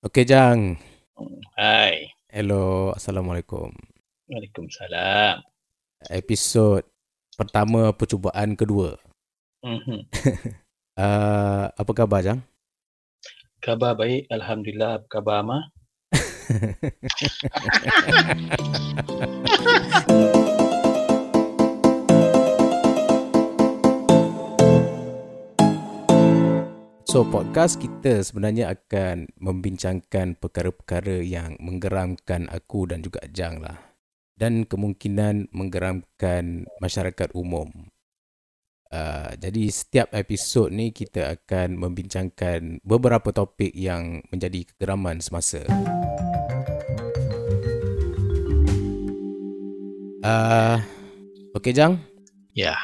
Okey Jang. Hai. Hello, Assalamualaikum. Waalaikumsalam. Episod pertama percubaan kedua. Mm-hmm. Uh, apa khabar Jang? Khabar baik, Alhamdulillah. Apa khabar Amar? So podcast kita sebenarnya akan membincangkan perkara-perkara yang menggeramkan aku dan juga Jang lah. Dan kemungkinan menggeramkan masyarakat umum. Uh, jadi setiap episod ni kita akan membincangkan beberapa topik yang menjadi kegeraman semasa. Uh, okay Jang? Ya.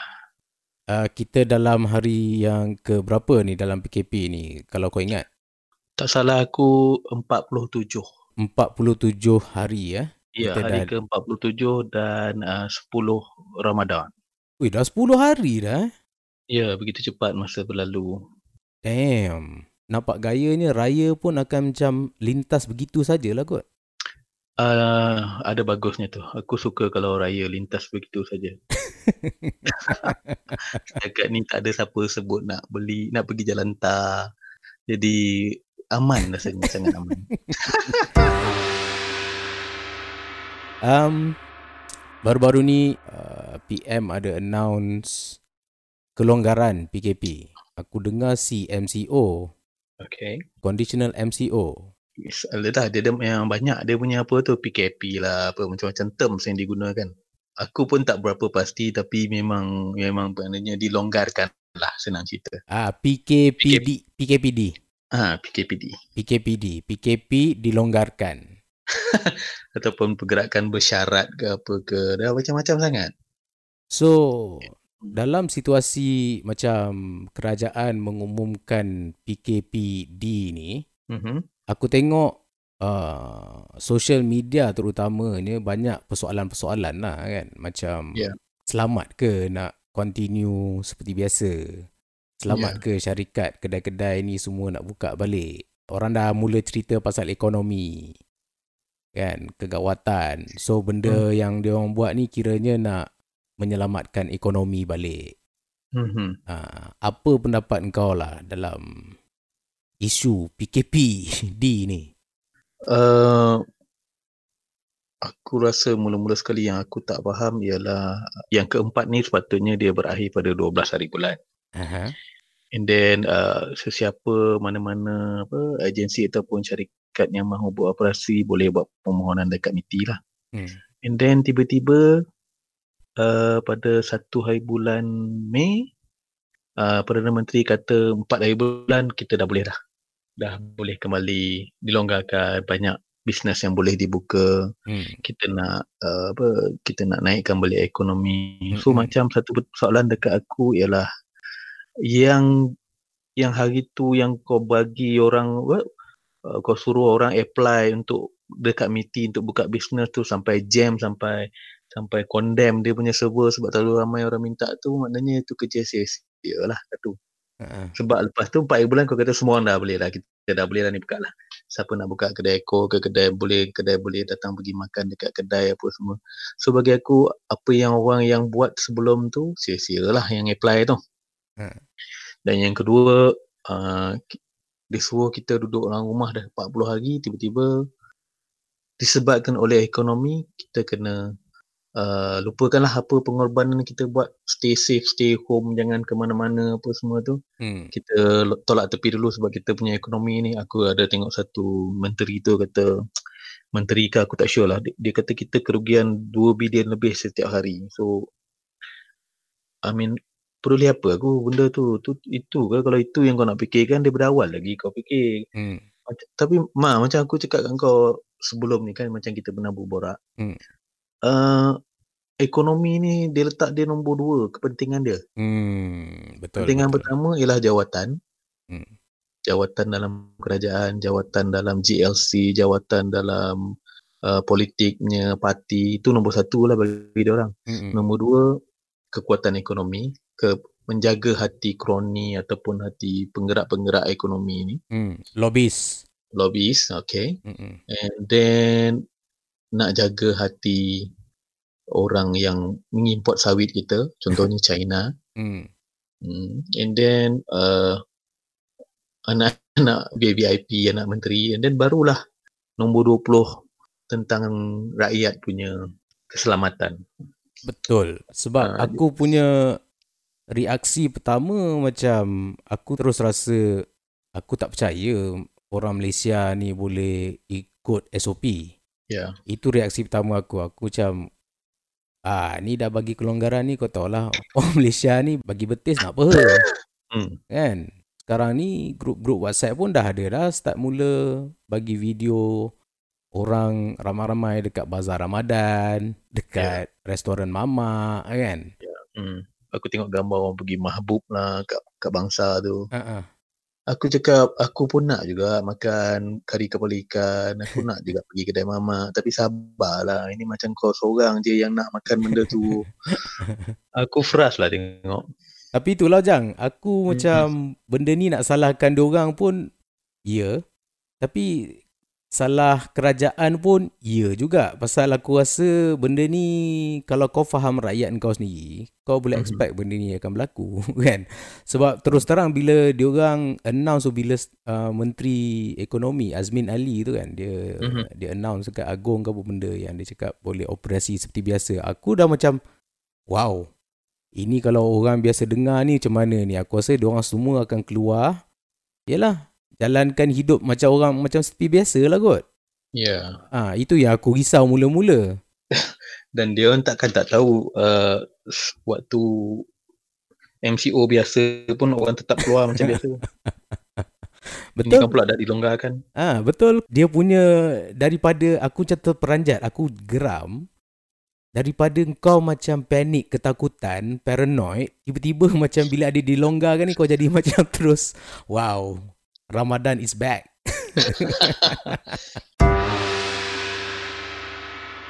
Uh, kita dalam hari yang ke berapa ni dalam PKP ni kalau kau ingat? Tak salah aku 47. 47 hari ya. Ya, Kita hari dah- ke-47 dan uh, 10 Ramadan. Wih dah 10 hari dah. eh? Ya, begitu cepat masa berlalu. Damn. Nampak gayanya raya pun akan macam lintas begitu sajalah kot. Uh, ada bagusnya tu. Aku suka kalau raya lintas begitu saja. Setakat ni tak ada siapa sebut nak beli, nak pergi jalan tar. Jadi aman rasanya, sangat aman. Um, baru-baru ni uh, PM ada announce kelonggaran PKP. Aku dengar si MCO, Okay. conditional MCO. Yes, ada dah dia, dia yang banyak dia punya apa tu PKP lah apa macam-macam terms yang digunakan. Aku pun tak berapa pasti tapi memang memang maknanya dilonggarkan lah senang cerita. Ah PKPD PKPD Ha PKPD PKPD PKP dilonggarkan. ataupun pergerakan bersyarat ke apa ke dah macam-macam sangat. So dalam situasi macam kerajaan mengumumkan PKPD ni, Mhm. aku tengok uh, social media terutamanya banyak persoalan-persoalan lah kan. Macam Ya. selamat ke nak continue seperti biasa? Selamat Ya. ke syarikat kedai-kedai ni semua nak buka balik? Orang dah mula cerita pasal ekonomi. Kan, kegawatan. So benda yang dia orang buat ni kiranya nak menyelamatkan ekonomi balik. Ha, apa pendapat kau lah dalam isu PKP D ni? Uh, aku rasa mula-mula sekali yang aku tak faham ialah yang keempat ni sepatutnya dia berakhir pada 12 hari bulan. Aha. And then uh, sesiapa mana-mana apa agensi ataupun syarikat yang mahu buat operasi boleh buat permohonan dekat MITI lah. Hmm. And then tiba-tiba uh, pada satu hari bulan Mei uh, Perdana Menteri kata empat hari bulan kita dah boleh dah. Dah boleh kembali dilonggarkan banyak bisnes yang boleh dibuka. Hmm. Kita nak uh, apa kita nak naikkan balik ekonomi. So Mm-mm. macam satu soalan dekat aku ialah yang yang hari tu yang kau bagi orang what, uh, kau suruh orang apply untuk dekat MITI untuk buka bisnes tu sampai jam sampai sampai condemn dia punya server sebab terlalu ramai orang minta tu maknanya itu kerja sia-sia lah satu. Ha. Sebab lepas tu 4 bulan kau kata semua orang dah boleh dah kita dah boleh dah ni buka lah. Siapa nak buka kedai eko ke kedai boleh kedai boleh datang pergi makan dekat kedai apa semua. So bagi aku apa yang orang yang buat sebelum tu sia-sia lah yang apply tu. Ha. Dan yang kedua uh, dia suruh kita duduk dalam rumah dah 40 hari tiba-tiba disebabkan oleh ekonomi kita kena uh, lupakanlah apa pengorbanan kita buat. Stay safe stay home jangan ke mana-mana apa semua tu. Hmm. kita tolak tepi dulu sebab kita punya ekonomi ni. Aku ada tengok satu menteri tu kata menteri ke aku tak sure lah. Dia, dia kata kita kerugian 2 bilion lebih setiap hari. So I mean peduli apa? Aku benda tu tu itu ke? Kalau itu yang kau nak fikirkan daripada awal lagi kau fikir. Hmm. macam, tapi ma macam aku cakap dengan kau sebelum ni kan macam kita pernah berborak. Hmm. uh, ekonomi ni dia letak dia nombor dua kepentingan dia Hmm. Betul. kepentingan betul. pertama ialah jawatan Hmm. jawatan dalam kerajaan, jawatan dalam GLC, jawatan dalam uh, politiknya parti itu nombor satu lah bagi dia orang. Mm-mm. Nombor dua kekuatan ekonomi, ke menjaga hati kroni ataupun hati penggerak-penggerak ekonomi ni. Hmm. Lobis. lobbyist, okay. Mm-mm. And then nak jaga hati orang yang mengimport sawit kita, contohnya China. Mm. Hmm. And then uh, anak-anak VIP, anak menteri. And then barulah nombor 20 tentang rakyat punya keselamatan. Betul. Sebab Ah, aku punya reaksi pertama macam aku terus rasa aku tak percaya orang Malaysia ni boleh ikut SOP. Ya. Itu reaksi pertama aku. Aku macam ah ni dah bagi kelonggaran ni kau tahu lah orang Malaysia ni bagi betis nak apa Hmm. kan. Sekarang ni grup-grup WhatsApp pun dah ada dah start mula bagi video orang ramai-ramai dekat bazar Ramadan, dekat restoran mama kan. Hmm. Aku tengok gambar orang pergi mahbub lah kat, kat bangsa tu. Ah. Aku cakap aku pun nak juga makan kari kepala ikan. Aku nak juga pergi kedai mama. Tapi sabarlah. Ini macam kau seorang je yang nak makan benda tu. aku frust lah tengok. Tapi itulah Jang, aku Hmm, macam benda ni nak salahkan diorang pun ya. Tapi salah kerajaan pun ya juga. Pasal aku rasa benda ni kalau kau faham rakyat kau sendiri, kau boleh Mhm. expect benda ni akan berlaku kan. Sebab terus terang bila diorang announce bila uh, Menteri Ekonomi Azmin Ali tu kan, dia Mhm. dia announce dekat Agong ke apa benda yang dia cakap boleh operasi seperti biasa. Aku dah macam wow. Ini kalau orang biasa dengar ni macam mana ni? Aku rasa diorang semua akan keluar. Yalah, jalankan hidup macam orang macam seperti biasa lah kot. Ya. Ah, itu yang aku risau mula-mula. Dan dia orang takkan tak tahu uh, waktu MCO biasa pun orang tetap keluar macam biasa. Ini Betul? kan pula dah dilonggarkan. Ah, betul. Dia punya daripada aku macam terperanjat, aku geram. Daripada kau macam panik, ketakutan, paranoid, tiba-tiba macam bila ada dilonggarkan ni kau jadi macam terus, wow, Ramadan is back.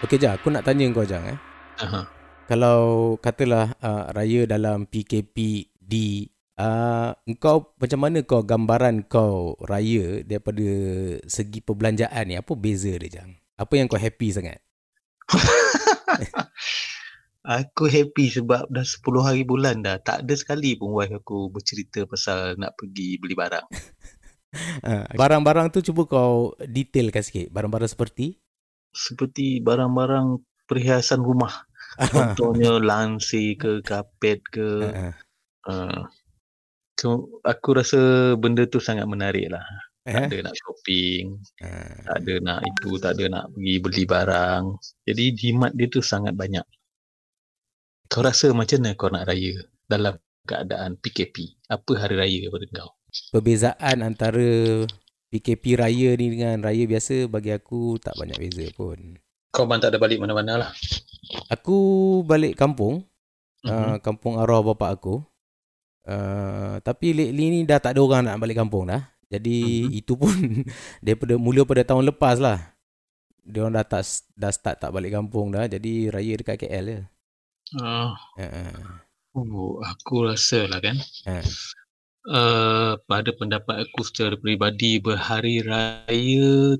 Okey Jang, aku nak tanya kau Jang eh. Aha. Kalau katalah uh, raya dalam PKP di uh, engkau macam mana kau gambaran kau raya daripada segi perbelanjaan ni apa beza dia Jang? Apa yang kau happy sangat? Aku happy sebab dah 10 hari bulan dah. Tak ada sekali pun wife aku bercerita pasal nak pergi beli barang. Uh, barang-barang tu cuba kau detailkan sikit. Barang-barang seperti Seperti barang-barang perhiasan rumah. Contohnya lansir ke, kapet ke. uh, so, aku rasa benda tu sangat menarik lah. Tak eh? ada nak shopping, tak ada nak itu, tak ada nak pergi beli barang. Jadi jimat dia tu sangat banyak. Kau rasa macam mana kau nak raya dalam keadaan PKP? Apa hari raya pada kau? Perbezaan antara PKP raya ni dengan raya biasa bagi aku tak banyak beza pun. Kau memang tak ada balik mana-mana lah. Aku balik kampung Mhm. uh, kampung arwah bapa aku. Uh, tapi lately ni dah tak ada orang nak balik kampung dah. Jadi Mhm. itu pun daripada mula pada tahun lepas lah. Dia orang dah tak dah start tak balik kampung dah. Jadi raya dekat KL je. Uh, Uh, oh, aku rasa lah kan. uh, Uh, pada pendapat aku secara peribadi berhari raya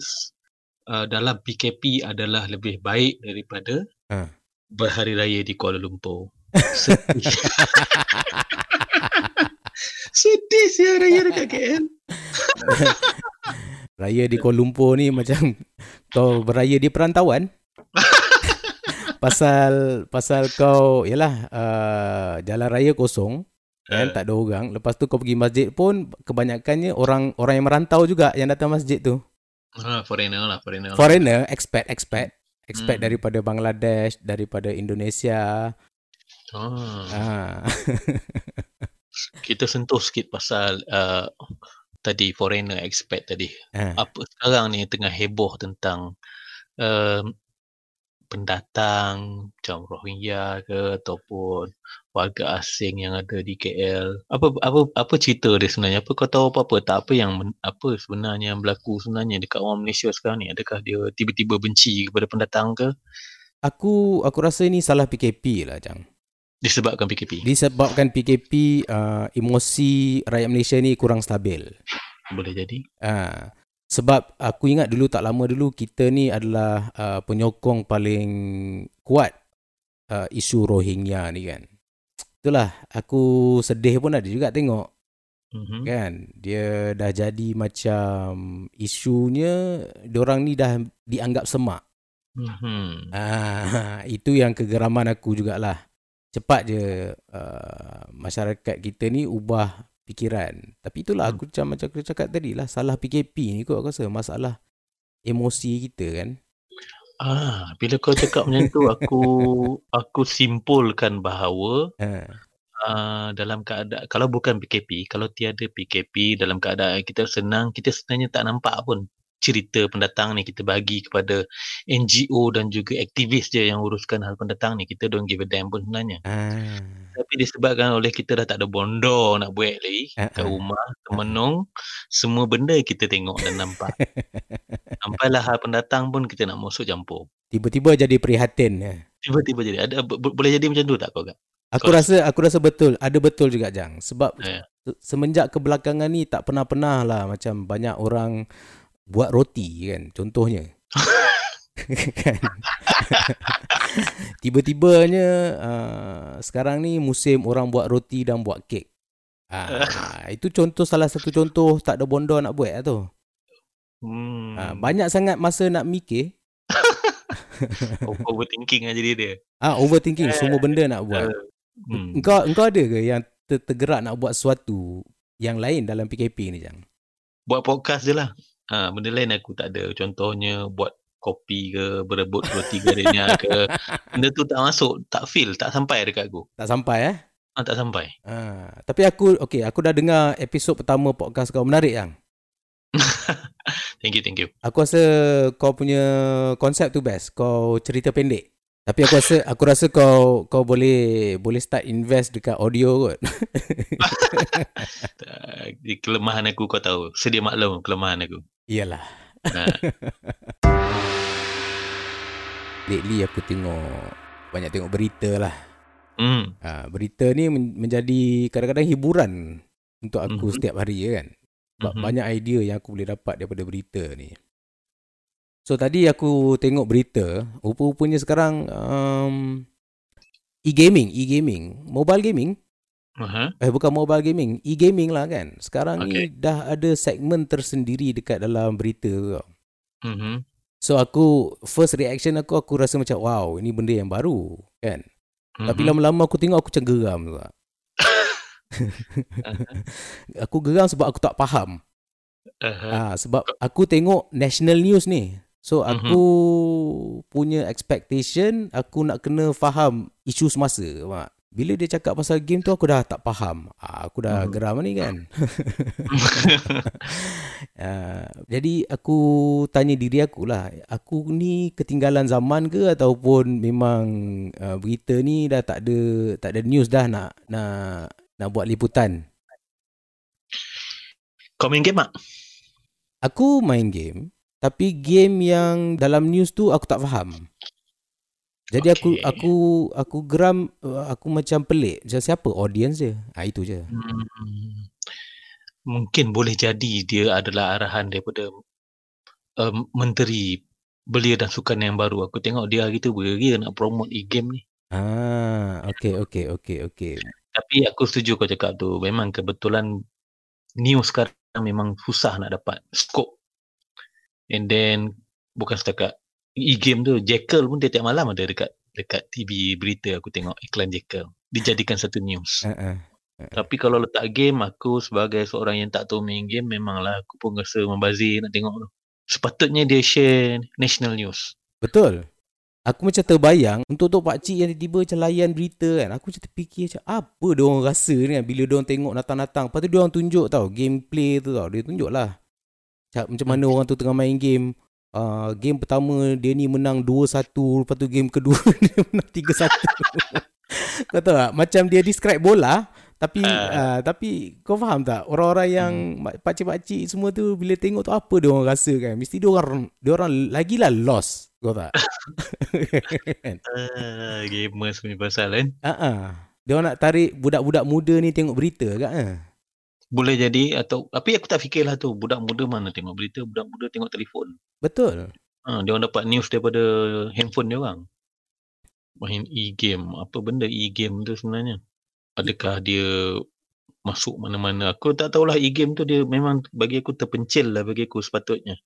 uh, dalam PKP adalah lebih baik daripada Ha. berhari raya di Kuala Lumpur. Sedih. Sedih sih raya dekat KL. raya di Kuala Lumpur ni macam kau beraya di perantauan. pasal pasal kau yalah uh, jalan raya kosong kan Eh. tak ada orang lepas tu kau pergi masjid pun kebanyakannya orang orang yang merantau juga yang datang masjid tu Ha, foreigner lah, foreigner lah. foreigner expat expat expat Hmm. daripada Bangladesh daripada Indonesia Ah, ah kita sentuh sikit pasal uh, tadi foreigner expat tadi. ah apa sekarang ni tengah heboh tentang um, pendatang macam Rohingya ke ataupun warga asing yang ada di KL. Apa apa apa cerita dia sebenarnya? Apa kau tahu apa-apa tak apa yang apa sebenarnya yang berlaku sebenarnya dekat orang Malaysia sekarang ni? Adakah dia tiba-tiba benci kepada pendatang ke aku aku rasa ini salah PKP lah Jang disebabkan PKP? disebabkan PKP uh, emosi rakyat Malaysia ni kurang stabil Boleh jadi. Ah, sebab aku ingat dulu tak lama dulu kita ni adalah uh, penyokong paling kuat uh, isu Rohingya ni kan. Itulah aku sedih pun ada juga tengok Mhm. kan dia dah jadi macam isunya diorang ni dah dianggap semak. Mhm. Ah itu yang kegeraman aku jugalah. Cepat je uh, masyarakat kita ni ubah fikiran. Tapi itulah aku macam macam aku cakap tadi lah salah PKP ni kot aku rasa masalah emosi kita kan. Ah, bila kau cakap macam tu aku aku simpulkan bahawa Ha. uh, dalam keadaan kalau bukan PKP, kalau tiada PKP dalam keadaan kita senang, kita sebenarnya tak nampak pun cerita pendatang ni kita bagi kepada NGO dan juga aktivis je yang uruskan hal pendatang ni. Kita don't give a damn pun sebenarnya. Ah. Tapi disebabkan oleh kita dah tak ada bondo nak buat lagi Ah, kat ah. rumah, temenung, semua benda kita tengok dan nampak. Sampailah hal pendatang pun kita nak masuk campur. Tiba-tiba jadi prihatin. ya. Tiba-tiba jadi ada bo- bo- boleh jadi macam tu tak kau kak? Aku Kau- rasa aku rasa betul, ada betul juga Jang. Sebab Ya. se- semenjak kebelakangan ni tak pernah-pernah lah macam banyak orang buat roti kan contohnya. kan? Tiba-tibanya uh, sekarang ni musim orang buat roti dan buat kek. Ah, itu contoh salah satu contoh tak ada bondo nak buat lah tu. Hmm. Ah, banyak sangat masa nak mikir. Over- overthinking aja dia dia. Ah, overthinking semua benda nak buat. Hmm. Engkau engkau ada ke yang ter- tergerak nak buat sesuatu yang lain dalam PKP ni Jang? Buat podcast je lah. Ha, benda lain aku tak ada. Contohnya buat kopi ke, berebut roti garingnya ke. Benda tu tak masuk, tak feel, tak sampai dekat aku. Tak sampai eh? Ha, tak sampai. Ha, tapi aku okey, aku dah dengar episod pertama podcast kau menarik yang. Thank you, thank you. Aku rasa kau punya konsep tu best. Kau cerita pendek. Tapi aku rasa aku rasa kau kau boleh boleh start invest dekat audio kot. Kelemahan aku kau tahu. Sedia maklum kelemahan aku. Iyalah. Ha. Lately aku tengok banyak tengok berita lah. Hmm. Ha, berita ni men- menjadi kadang-kadang hiburan untuk aku Mhm. setiap hari ya kan. Sebab Mhm. banyak idea yang aku boleh dapat daripada berita ni. So tadi aku tengok berita, rupa-rupanya sekarang um, e-gaming, e-gaming, mobile gaming, Aha. eh bukan mobile gaming, e-gaming lah kan. Sekarang ni Okay. dah ada segmen tersendiri dekat dalam berita tu. tau. Mhm. So aku first reaction aku aku rasa macam wow, ini benda yang baru kan. Tapi Mhm. lama-lama aku tengok aku macam geram tu. tak. aku geram sebab aku tak faham. Aha. Ah sebab aku tengok national news ni. So Mhm. aku punya expectation aku nak kena faham isu semasa. Mak. Bila dia cakap pasal game tu aku dah tak faham. Ah, aku dah Mhm. geram ni kan. Ah, jadi aku tanya diri aku lah. Aku ni ketinggalan zaman ke ataupun memang uh, berita ni dah tak ada tak ada news dah nak nak nak buat liputan. Kau main game tak? Aku main game tapi game yang dalam news tu aku tak faham. Jadi aku Okey. aku aku geram aku macam pelik. Macam siapa audience dia? Ah itu je. Hmm. Mungkin boleh jadi dia adalah arahan daripada um, Menteri Belia dan Sukan yang baru. Aku tengok dia hari tu beria nak promote e-game ni. Ah okey okey okey okey. Tapi aku setuju kau cakap tu. Memang kebetulan news sekarang memang susah nak dapat scope. And then bukan setakat e-game tu, Jekyll pun tiap-tiap malam ada dekat dekat TV berita aku tengok iklan Jekyll. Dijadikan satu news. Uh-uh. Tapi kalau letak game, aku sebagai seorang yang tak tahu main game, memanglah aku pun rasa membazir nak tengok tu. Sepatutnya dia share national news. Betul. Aku macam terbayang untuk tok pakcik yang tiba-tiba macam layan berita kan. Aku macam terfikir macam apa dia orang rasa ni kan bila dia orang tengok datang-datang. Lepas tu dia orang tunjuk tau gameplay tu tau. Dia tunjuk lah. Macam, macam mana orang tu tengah main game. Uh, game pertama dia ni menang 2-1. Lepas tu game kedua dia menang 3-1. Kau tahu tak? Macam dia describe bola. Tapi uh, Ah. tapi kau faham tak orang-orang yang hmm. pakcik-pakcik semua tu bila tengok tu apa dia orang rasa kan mesti dia orang dia orang lagilah lost kau tak Ah, gamers punya pasal kan. ah uh dia orang nak tarik budak-budak muda ni tengok berita kan ah Boleh jadi atau tapi aku tak fikirlah tu budak muda mana tengok berita, budak muda tengok telefon. Betul. Ha, dia orang dapat news daripada handphone dia orang. Main e-game. Apa benda e-game tu sebenarnya? Adakah dia masuk mana-mana? Aku tak tahulah e-game tu dia memang bagi aku terpencil lah bagi aku sepatutnya.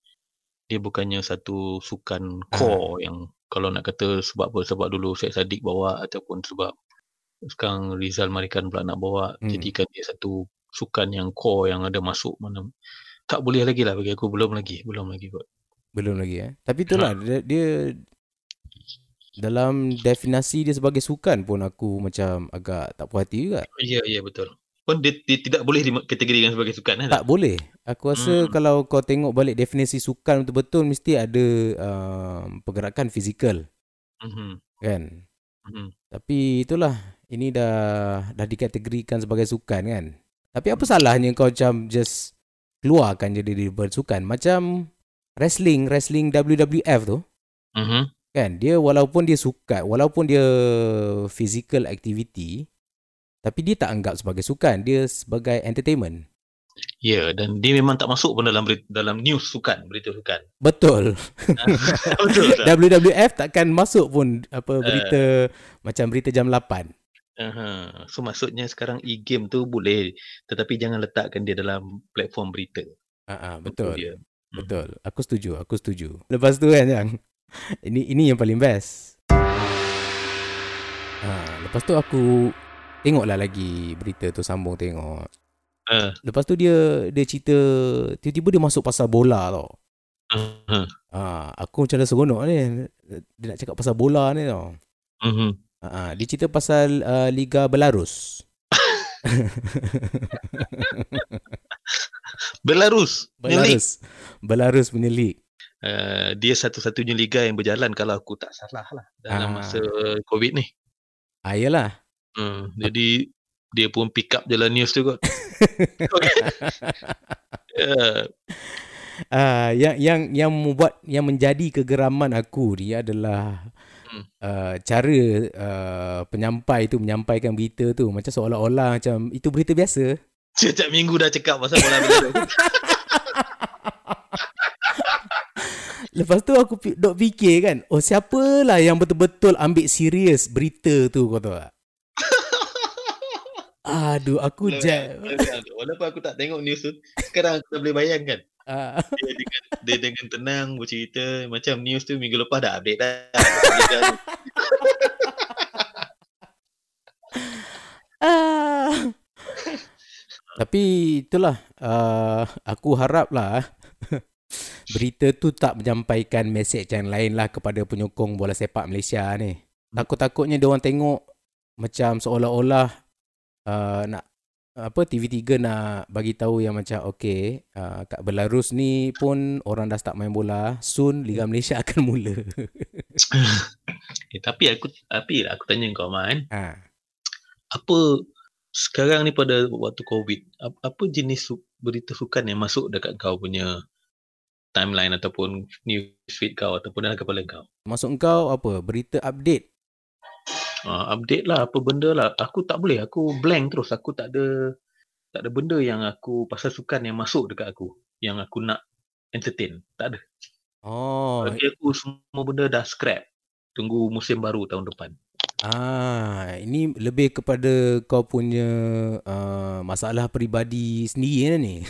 Dia bukannya satu sukan core yang kalau nak kata sebab apa? Sebab dulu Syed Saddiq bawa ataupun sebab sekarang Rizal Marikan pula nak bawa. Hmm. Jadikan dia satu sukan yang core yang ada masuk mana. Tak boleh lagi lah bagi aku. Belum lagi. Belum lagi kot. Belum lagi eh. Tapi itulah dia, dia dalam definasi dia sebagai sukan pun aku macam agak tak puas hati juga. Ya, ya betul. Pun dia, dia tidak boleh dikategorikan sebagai sukan. Eh, Tak boleh. Aku rasa Hmm. kalau kau tengok balik definisi sukan betul-betul mesti ada um, pergerakan fizikal Mhm, kan. mhm. Tapi itulah ini dah dah dikategorikan sebagai sukan kan. Tapi apa salahnya kau macam just keluarkan je dia daripada sukan macam wrestling, wrestling WWF tu Mhm. kan. Dia walaupun dia sukan, walaupun dia physical activity tapi dia tak anggap sebagai sukan, dia sebagai entertainment. Ya, dan dia memang tak masuk pun dalam berita, dalam news sukan, berita sukan. Betul. Betul tak? WWF takkan masuk pun apa berita macam berita jam 8. Aha. So maksudnya sekarang e-game tu boleh tetapi jangan letakkan dia dalam platform berita. Ha Itu betul. Dia. Betul. Aku setuju, aku setuju. Lepas tu kan yang ini ini yang paling best. Ha, lepas tu aku tengoklah lagi berita tu sambung tengok. Ah. Lepas tu dia dia cerita tiba-tiba dia masuk pasal bola tau. Aha. Ha, aku macam dah seronok ni. Dia nak cakap pasal bola ni tau. Mhm. Ha, dia cerita pasal uh, Liga Belarus. Belarus. Belarus. Belarus. Punya league. Uh, dia satu-satunya liga yang berjalan kalau aku tak salah lah dalam Ah. masa COVID ni. Ah, yalah. Hmm. Jadi dia pun pick up jalan news tu kot. okay. uh, Ah, yang yang yang membuat yang menjadi kegeraman aku ni adalah Hmm. uh, cara uh, penyampai tu menyampaikan berita tu macam seolah-olah macam itu berita biasa. setiap minggu dah cakap pasal bola Belarus. Lepas tu aku dok fikir kan, oh siapalah yang betul-betul ambil serius berita tu kau tahu tak? Aduh, aku jat. Walaupun aku tak tengok news tu, sekarang aku dah boleh bayangkan. Ah, Dia dengan, dia dengan tenang bercerita macam news tu minggu lepas dah update dah. ah. Tapi itulah uh, aku harap lah berita tu tak menyampaikan mesej yang lain lah kepada penyokong bola sepak Malaysia ni. Takut-takutnya dia orang tengok macam seolah-olah uh, nak apa TV3 nak bagi tahu yang macam okey uh, kat Belarus ni pun orang dah start main bola soon Liga Malaysia akan mula. eh, tapi aku tapi aku tanya kau Man, ha. apa sekarang ni pada waktu COVID, apa, apa jenis berita sukan yang masuk dekat kau punya timeline ataupun newsfeed kau ataupun dalam kepala kau? Masuk kau apa berita update Uh, update lah apa benda lah. Aku tak boleh. Aku blank terus. Aku tak ada tak ada benda yang aku pasal sukan yang masuk dekat aku. Yang aku nak entertain. Tak ada. Oh, Bagi aku semua benda dah scrap. Tunggu musim baru tahun depan. Ah, ini lebih kepada kau punya uh, masalah peribadi sendiri ni.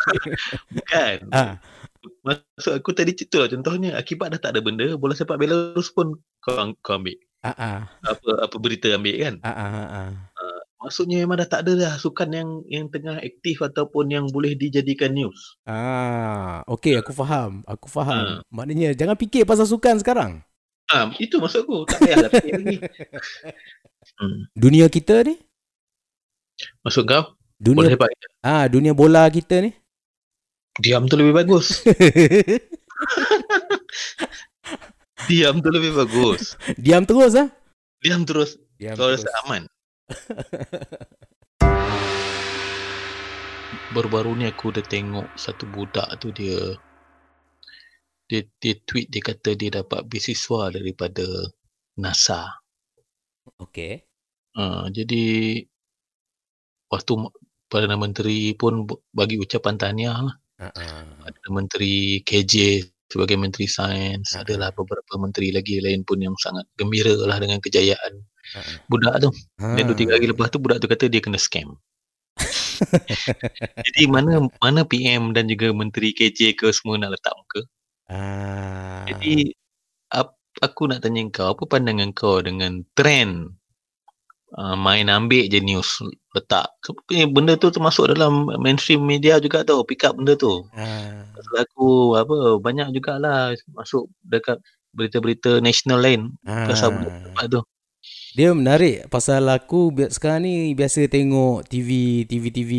Kan? ah, Maksud aku tadi cerita lah. Contohnya akibat dah tak ada benda. Bola sepak Belarus pun kau, kau ambil. Ah, Apa apa berita ambil kan? ah, ah, ah. Maksudnya memang dah tak ada dah sukan yang yang tengah aktif ataupun yang boleh dijadikan news. Ah, okey aku faham. Aku faham. Ah. Maknanya jangan fikir pasal sukan sekarang. Ah, itu maksud aku. Tak payah dah fikir lagi. Hmm. Dunia kita ni, Maksud kau? Bola dunia sepak ah dunia bola kita ni. Diam tu lebih bagus. Diam tu lebih bagus. Diam terus ah. Diam terus. Diam Kau terus. rasa aman. Baru-baru ni aku dah tengok satu budak tu dia dia, dia tweet dia kata dia dapat beasiswa daripada NASA. Okey. Uh, jadi waktu Perdana Menteri pun bagi ucapan tahniah lah. Uh-uh. Ada Menteri KJ sebagai Menteri Sains. Ha. Adalah beberapa menteri lagi lain pun yang sangat gembira lah dengan kejayaan Uh-uh. budak tu. Dan dua tiga hari lepas tu budak tu kata dia kena scam. Jadi mana mana PM dan juga Menteri KJ ke semua nak letak muka. Ah. Jadi ap, aku nak tanya kau apa pandangan kau dengan trend uh, main ambil je news letak. Eh, Benda tu termasuk dalam mainstream media juga tau pick up benda tu. Ah. Pasal aku apa banyak jugalah masuk dekat berita-berita national lain pasal benda Ah. tempat tu. Dia menarik pasal aku sekarang ni biasa tengok TV TV TV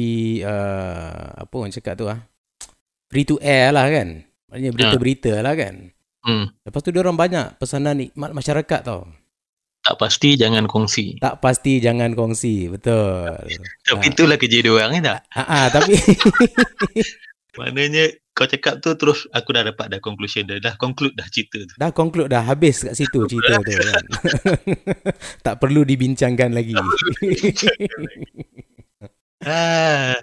uh, apa orang cakap tu ah. Free to air lah kan. Maknanya berita-berita lah kan. Hmm. Lepas tu dia orang banyak pesanan nikmat masyarakat tau. Tak pasti jangan kongsi. Tak pasti jangan kongsi. Betul. Tapi Ah. itulah kerja dia orang kan tak? Ah, ah tapi Maknanya kau cakap tu terus aku dah dapat dah conclusion dah. Dah conclude dah cerita tu. dah conclude dah habis kat situ cerita tu kan. tak perlu dibincangkan lagi. Ah,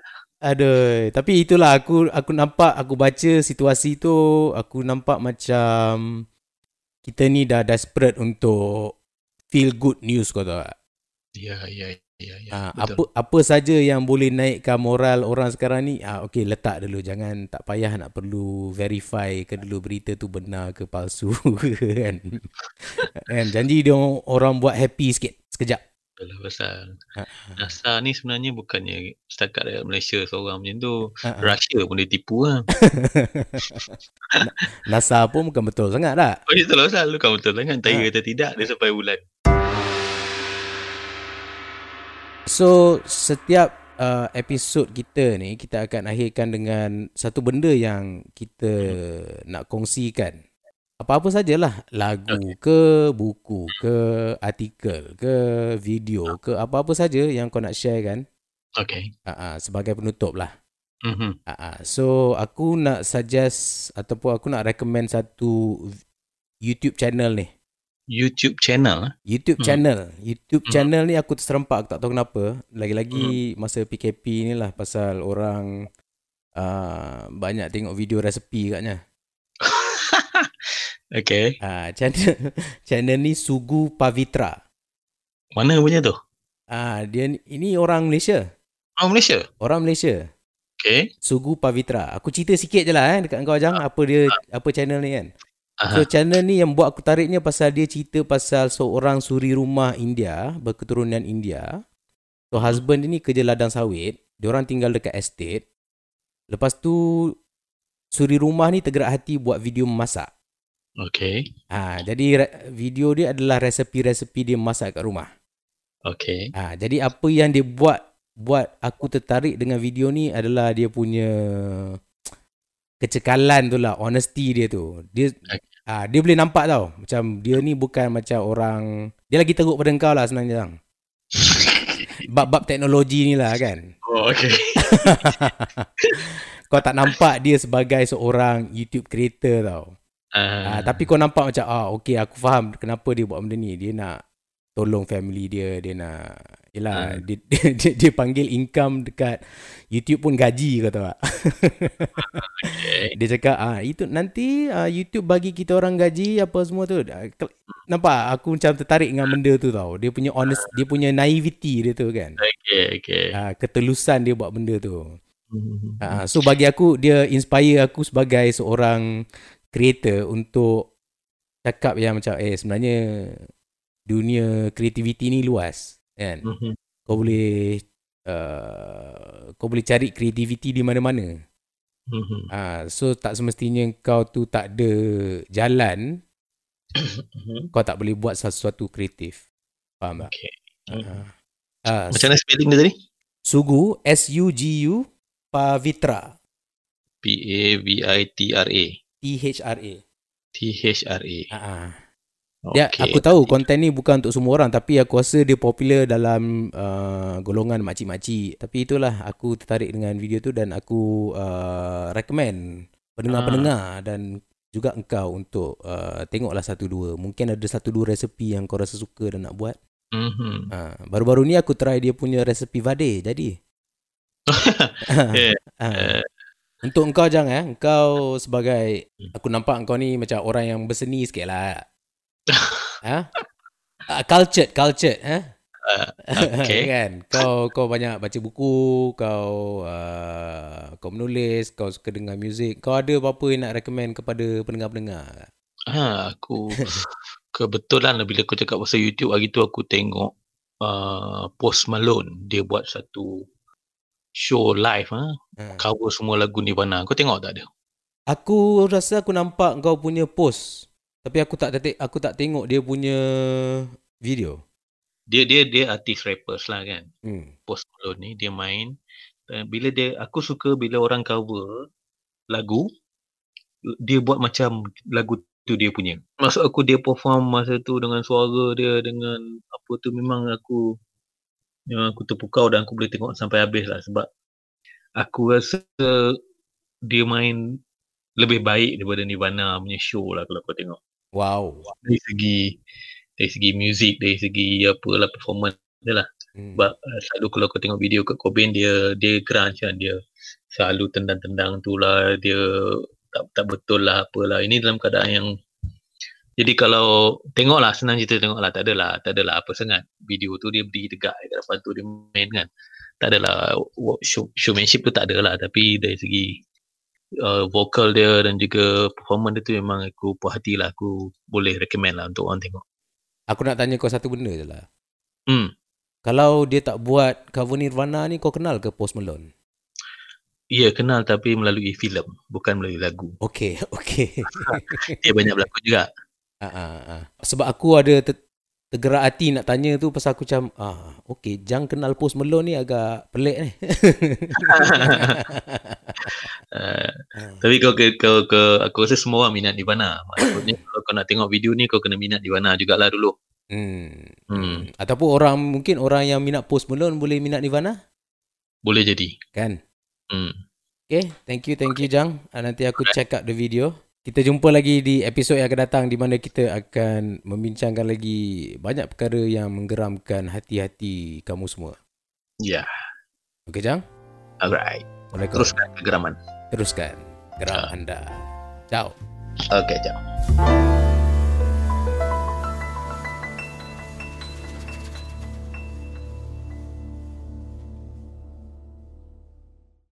Aduh, tapi itulah aku aku nampak aku baca situasi tu aku nampak macam kita ni dah desperate untuk feel good news kau tahu tak? ya ya ya ya. Betul. apa apa saja yang boleh naikkan moral orang sekarang ni ah okey letak dulu jangan tak payah nak perlu verify ke dulu berita tu benar ke palsu kan. kan janji dia orang buat happy sikit sekejap. Betul pasal Ah, NASA ni sebenarnya bukannya setakat rakyat Malaysia seorang macam tu. ah. Russia pun dia tipu lah. NASA pun bukan betul sangat tak? Oh, itu lah pasal. Lu kan betul sangat. Tanya Ah. kata tidak, dia sampai bulan. So setiap uh, episod kita ni kita akan akhirkan dengan satu benda yang kita nak kongsikan. Apa-apa sajalah lagu ke buku ke artikel ke video ke apa-apa saja yang kau nak share kan Okay. uh, uh, sebagai penutup lah. Mm-hmm. Uh, uh. So aku nak suggest ataupun aku nak recommend satu YouTube channel ni. YouTube channel. eh? YouTube Hmm. channel. YouTube Hmm. channel ni aku terserempak aku tak tahu kenapa. Lagi-lagi masa PKP ni lah pasal orang uh, banyak tengok video resepi katnya. Okay. Uh, channel channel ni Sugu Pavitra. Mana punya tu? Ah uh, dia ni- ini orang Malaysia. Oh, Malaysia. Orang Malaysia. Okay. Sugu Pavitra. Aku cerita sikit je lah eh dekat kau Jang apa dia apa channel ni kan. Aha. So channel ni yang buat aku tariknya pasal dia cerita pasal seorang suri rumah India berketurunan India. So husband dia ni kerja ladang sawit, dia orang tinggal dekat estate. Lepas tu suri rumah ni tergerak hati buat video memasak. Okay. Ha, jadi re- video dia adalah resepi-resepi dia masak kat rumah. Okay. Ha, jadi apa yang dia buat buat aku tertarik dengan video ni adalah dia punya kecekalan tu lah, honesty dia tu. Dia Okay. ah dia boleh nampak tau. Macam dia ni bukan macam orang dia lagi teruk pada kau lah senang Jang. Bab-bab teknologi ni lah kan. Oh, okay. kau tak nampak dia sebagai seorang YouTube creator tau. Uh, Ah, tapi kau nampak macam ah okey aku faham kenapa dia buat benda ni. Dia nak tolong family dia, dia nak yalah Hmm. dia, dia, dia, dia panggil income dekat YouTube pun gaji kau tahu tak? okay. dia cakap ah itu nanti ah, YouTube bagi kita orang gaji apa semua tu. Ah, Nampak aku macam tertarik dengan benda tu tau. Dia punya honest, dia punya naivety dia tu kan. Okay. Okay. Ah, ketelusan dia buat benda tu. Ah, so bagi aku dia inspire aku sebagai seorang creator untuk cakap yang macam eh sebenarnya dunia kreativiti ni luas kan. Mhm. Kau boleh uh, kau boleh cari kreativiti di mana-mana. Mhm. Ah, so tak semestinya kau tu tak ada jalan, Mhm. kau tak boleh buat sesuatu kreatif. Faham tak? Okay. Ah, ah, Macam mana spelling dia tadi? Sugu S U G U Pavitra P-A-V-I-T-R-A. T H R A. T-H-R-A. Ah, ah. Ya, Okay. aku tahu konten ni bukan untuk semua orang tapi aku rasa dia popular dalam uh, golongan makcik-makcik. Tapi itulah aku tertarik dengan video tu dan aku uh, recommend pendengar-pendengar dan juga engkau untuk uh, tengoklah satu dua. Mungkin ada satu dua resepi yang kau rasa suka dan nak buat. Mhm. Uh, baru-baru ni aku try dia punya resepi vade jadi. Yeah. Eh, Untuk engkau Jang eh, engkau sebagai aku nampak engkau ni macam orang yang berseni sikit lah. ha? Uh, cultured, cultured, eh? okay. kan? Kau kau banyak baca buku, kau uh, kau menulis, kau suka dengar muzik. Kau ada apa-apa yang nak recommend kepada pendengar-pendengar? Ha, aku kebetulan lah bila aku cakap pasal YouTube hari tu aku tengok uh, Post Malone dia buat satu show live ha, Ha. cover semua lagu Nirvana. Kau tengok tak dia? Aku rasa aku nampak kau punya post. Tapi aku tak tak aku tak tengok dia punya video. Dia dia dia artis rappers lah kan. Hmm. Post Malone ni dia main dan bila dia aku suka bila orang cover lagu dia buat macam lagu tu dia punya. Maksud aku dia perform masa tu dengan suara dia dengan apa tu memang aku memang aku terpukau dan aku boleh tengok sampai habis lah sebab aku rasa dia main lebih baik daripada Nirvana punya show lah kalau kau tengok. Wow. Dari segi dari segi muzik, dari segi apalah performance dia lah. Hmm. Sebab uh, selalu kalau kau tengok video kat Cobain dia dia grunge kan dia selalu tendang-tendang tu lah dia tak tak betul lah apalah. Ini dalam keadaan yang jadi kalau tengoklah senang cerita tengoklah tak adalah tak adalah apa sangat. Video tu dia berdiri tegak kat depan tu dia main kan. Tak adalah show, showmanship tu tak adalah tapi dari segi uh, vokal dia dan juga performance dia tu memang aku puas hati lah aku boleh recommend lah untuk orang tengok. Aku nak tanya kau satu benda je lah. Hmm. Kalau dia tak buat cover Nirvana ni kau kenal ke Post Malone? Ya kenal tapi melalui filem bukan melalui lagu. Okey, okey. Dia banyak berlakon juga. Ah, ah, ah. Sebab aku ada ter- tergerak hati nak tanya tu pasal aku macam ah okey, Jang kenal Post Malone ni agak pelik ni. Uh, tapi kau ke, kau ke aku rasa semua orang minat Nirvana. Maksudnya kalau kau nak tengok video ni kau kena minat Nirvana jugalah dulu. Hmm. Hmm. Ataupun orang mungkin orang yang minat Post Malone boleh minat Nirvana? Boleh jadi. Kan? Hmm. Okay, thank you, thank you Jang. Ah, Nanti aku check out the video. Kita jumpa lagi di episod yang akan datang di mana kita akan membincangkan lagi banyak perkara yang menggeramkan hati-hati kamu semua. Ya. Yeah. Okay Jang? Alright. Teruskan kegeraman. Teruskan geram anda. Ciao. Okay, ciao.